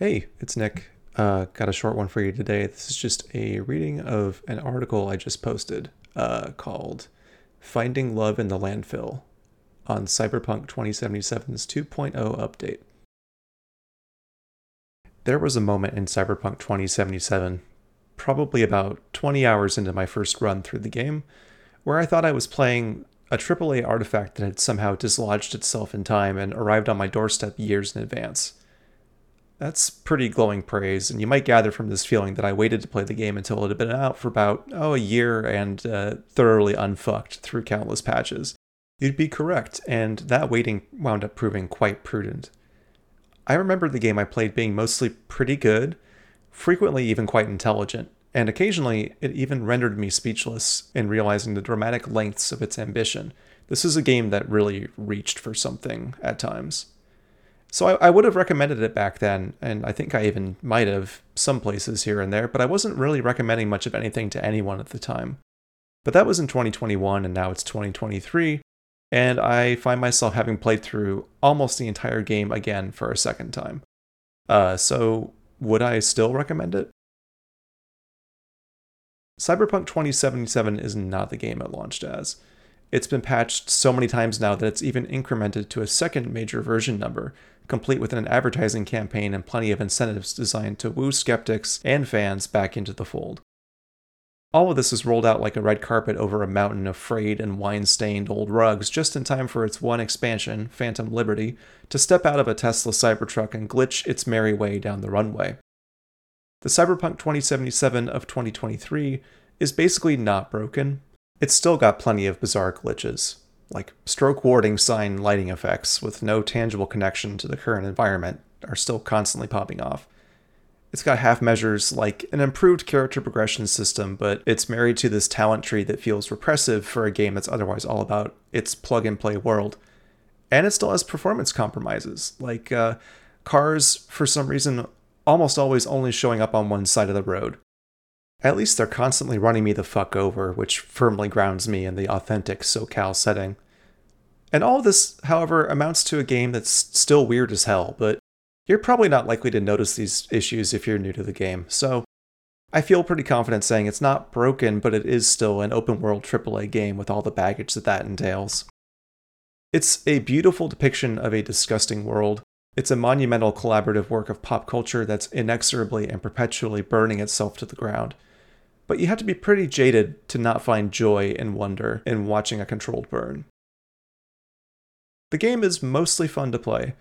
Hey, it's Nick. Uh, got a short one for you today. This is just a reading of an article I just posted uh, called Finding Love in the Landfill on Cyberpunk 2077's 2.0 update. There was a moment in Cyberpunk 2077, probably about 20 hours into my first run through the game, where I thought I was playing a AAA artifact that had somehow dislodged itself in time and arrived on my doorstep years in advance. That's pretty glowing praise, and you might gather from this feeling that I waited to play the game until it had been out for about, oh, a year and uh, thoroughly unfucked through countless patches. You'd be correct, and that waiting wound up proving quite prudent. I remember the game I played being mostly pretty good, frequently even quite intelligent, and occasionally it even rendered me speechless in realizing the dramatic lengths of its ambition. This is a game that really reached for something at times. So I, I, would have recommended it back then, and I think I even might have some places here and there, but I wasn't really recommending much of anything to anyone at the time. But that was in 2021, and now it's 2023, and I find myself having played through almost the entire game again for a second time. Uh, so would I still recommend it? Cyberpunk 2077 is not the game it launched as. It's been patched so many times now that it's even incremented to a second major version number, complete with an advertising campaign and plenty of incentives designed to woo skeptics and fans back into the fold. All of this is rolled out like a red carpet over a mountain of frayed and wine stained old rugs just in time for its one expansion, Phantom Liberty, to step out of a Tesla Cybertruck and glitch its merry way down the runway. The Cyberpunk 2077 of 2023 is basically not broken. It's still got plenty of bizarre glitches, like stroke warding sign lighting effects with no tangible connection to the current environment are still constantly popping off. It's got half measures like an improved character progression system, but it's married to this talent tree that feels repressive for a game that's otherwise all about its plug and play world. And it still has performance compromises, like uh, cars, for some reason, almost always only showing up on one side of the road. At least they're constantly running me the fuck over, which firmly grounds me in the authentic SoCal setting. And all this, however, amounts to a game that's still weird as hell, but you're probably not likely to notice these issues if you're new to the game, so I feel pretty confident saying it's not broken, but it is still an open world AAA game with all the baggage that that entails. It's a beautiful depiction of a disgusting world. It's a monumental collaborative work of pop culture that's inexorably and perpetually burning itself to the ground but you have to be pretty jaded to not find joy and wonder in watching a controlled burn. The game is mostly fun to play.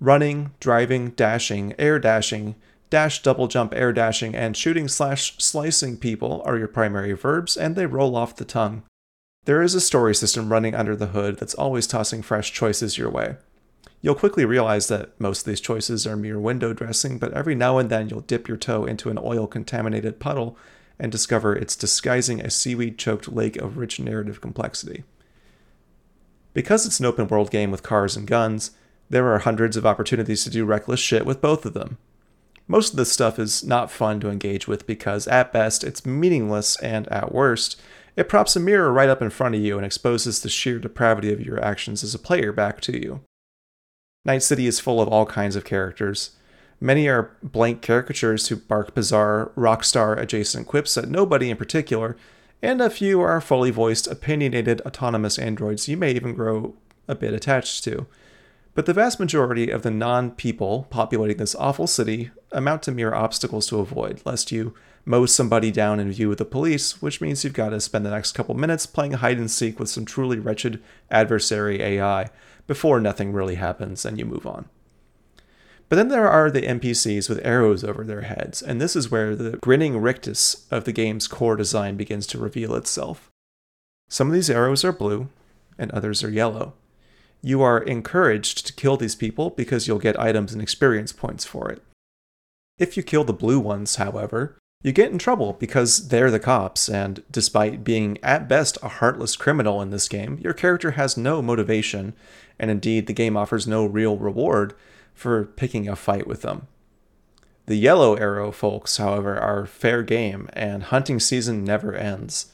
Running, driving, dashing, air dashing, dash, double jump, air dashing, and shooting slash slicing people are your primary verbs, and they roll off the tongue. There is a story system running under the hood that's always tossing fresh choices your way. You'll quickly realize that most of these choices are mere window dressing, but every now and then you'll dip your toe into an oil contaminated puddle and discover it's disguising a seaweed choked lake of rich narrative complexity. Because it's an open world game with cars and guns, there are hundreds of opportunities to do reckless shit with both of them. Most of this stuff is not fun to engage with because, at best, it's meaningless, and at worst, it props a mirror right up in front of you and exposes the sheer depravity of your actions as a player back to you. Night City is full of all kinds of characters, Many are blank caricatures who bark bizarre, rock star adjacent quips at nobody in particular, and a few are fully voiced, opinionated, autonomous androids you may even grow a bit attached to. But the vast majority of the non people populating this awful city amount to mere obstacles to avoid, lest you mow somebody down in view of the police, which means you've got to spend the next couple minutes playing hide and seek with some truly wretched adversary AI before nothing really happens and you move on. But then there are the NPCs with arrows over their heads, and this is where the grinning rictus of the game's core design begins to reveal itself. Some of these arrows are blue, and others are yellow. You are encouraged to kill these people because you'll get items and experience points for it. If you kill the blue ones, however, you get in trouble because they're the cops, and despite being at best a heartless criminal in this game, your character has no motivation, and indeed the game offers no real reward for picking a fight with them. The Yellow Arrow folks, however, are fair game, and hunting season never ends.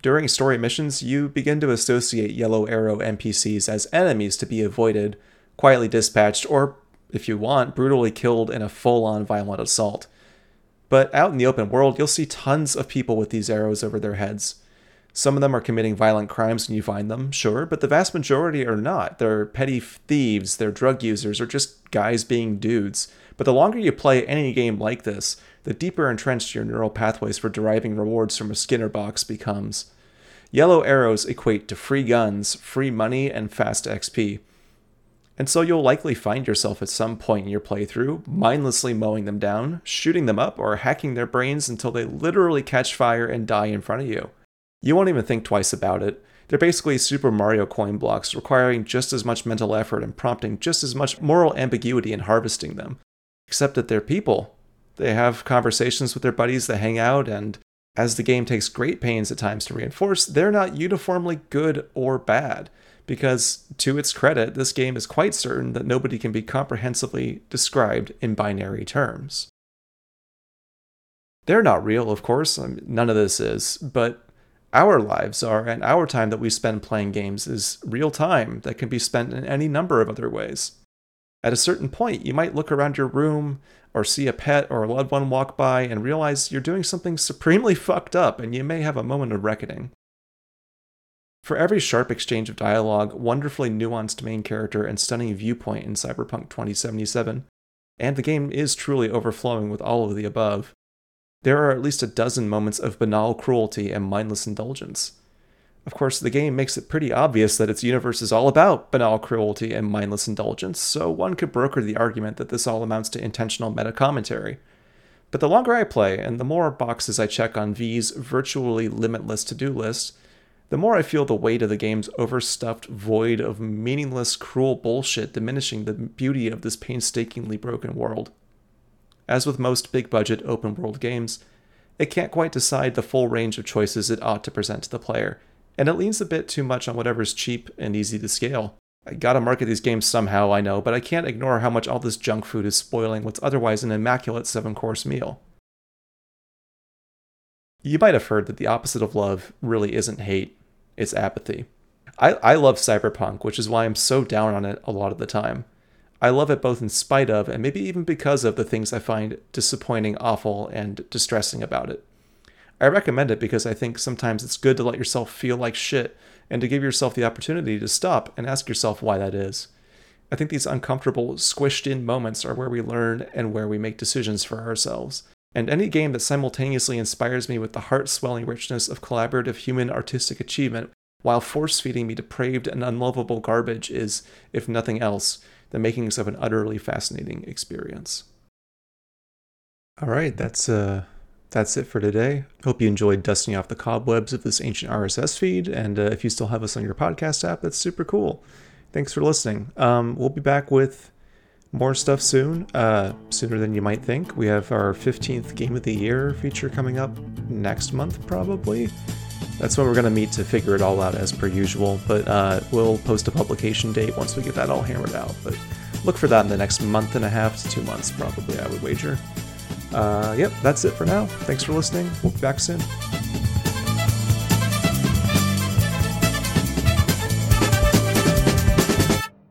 During story missions, you begin to associate Yellow Arrow NPCs as enemies to be avoided, quietly dispatched, or if you want, brutally killed in a full on violent assault. But out in the open world, you'll see tons of people with these arrows over their heads. Some of them are committing violent crimes when you find them, sure, but the vast majority are not. They're petty thieves, they're drug users, or just guys being dudes. But the longer you play any game like this, the deeper entrenched your neural pathways for deriving rewards from a Skinner box becomes. Yellow arrows equate to free guns, free money, and fast XP. And so you'll likely find yourself at some point in your playthrough mindlessly mowing them down, shooting them up, or hacking their brains until they literally catch fire and die in front of you. You won't even think twice about it. They're basically Super Mario coin blocks, requiring just as much mental effort and prompting just as much moral ambiguity in harvesting them. Except that they're people. They have conversations with their buddies, they hang out, and as the game takes great pains at times to reinforce, they're not uniformly good or bad because, to its credit, this game is quite certain that nobody can be comprehensively described in binary terms. They're not real, of course, I mean, none of this is, but our lives are, and our time that we spend playing games is real time that can be spent in any number of other ways. At a certain point, you might look around your room or see a pet or a loved one walk by and realize you're doing something supremely fucked up, and you may have a moment of reckoning. For every sharp exchange of dialogue, wonderfully nuanced main character, and stunning viewpoint in Cyberpunk 2077, and the game is truly overflowing with all of the above, there are at least a dozen moments of banal cruelty and mindless indulgence. Of course, the game makes it pretty obvious that its universe is all about banal cruelty and mindless indulgence, so one could broker the argument that this all amounts to intentional meta commentary. But the longer I play, and the more boxes I check on V's virtually limitless to do list, the more I feel the weight of the game's overstuffed void of meaningless, cruel bullshit diminishing the beauty of this painstakingly broken world. As with most big budget open world games, it can't quite decide the full range of choices it ought to present to the player, and it leans a bit too much on whatever's cheap and easy to scale. I gotta market these games somehow, I know, but I can't ignore how much all this junk food is spoiling what's otherwise an immaculate seven course meal. You might have heard that the opposite of love really isn't hate, it's apathy. I, I love Cyberpunk, which is why I'm so down on it a lot of the time. I love it both in spite of and maybe even because of the things I find disappointing, awful, and distressing about it. I recommend it because I think sometimes it's good to let yourself feel like shit and to give yourself the opportunity to stop and ask yourself why that is. I think these uncomfortable, squished in moments are where we learn and where we make decisions for ourselves. And any game that simultaneously inspires me with the heart swelling richness of collaborative human artistic achievement while force feeding me depraved and unlovable garbage is, if nothing else, the makings of an utterly fascinating experience. All right, that's uh that's it for today. Hope you enjoyed dusting off the cobwebs of this ancient RSS feed. And uh, if you still have us on your podcast app, that's super cool. Thanks for listening. Um, we'll be back with more stuff soon, uh, sooner than you might think. We have our 15th Game of the Year feature coming up next month, probably. That's when we're going to meet to figure it all out as per usual, but uh, we'll post a publication date once we get that all hammered out. But look for that in the next month and a half to two months, probably, I would wager. Uh, yep, that's it for now. Thanks for listening. We'll be back soon.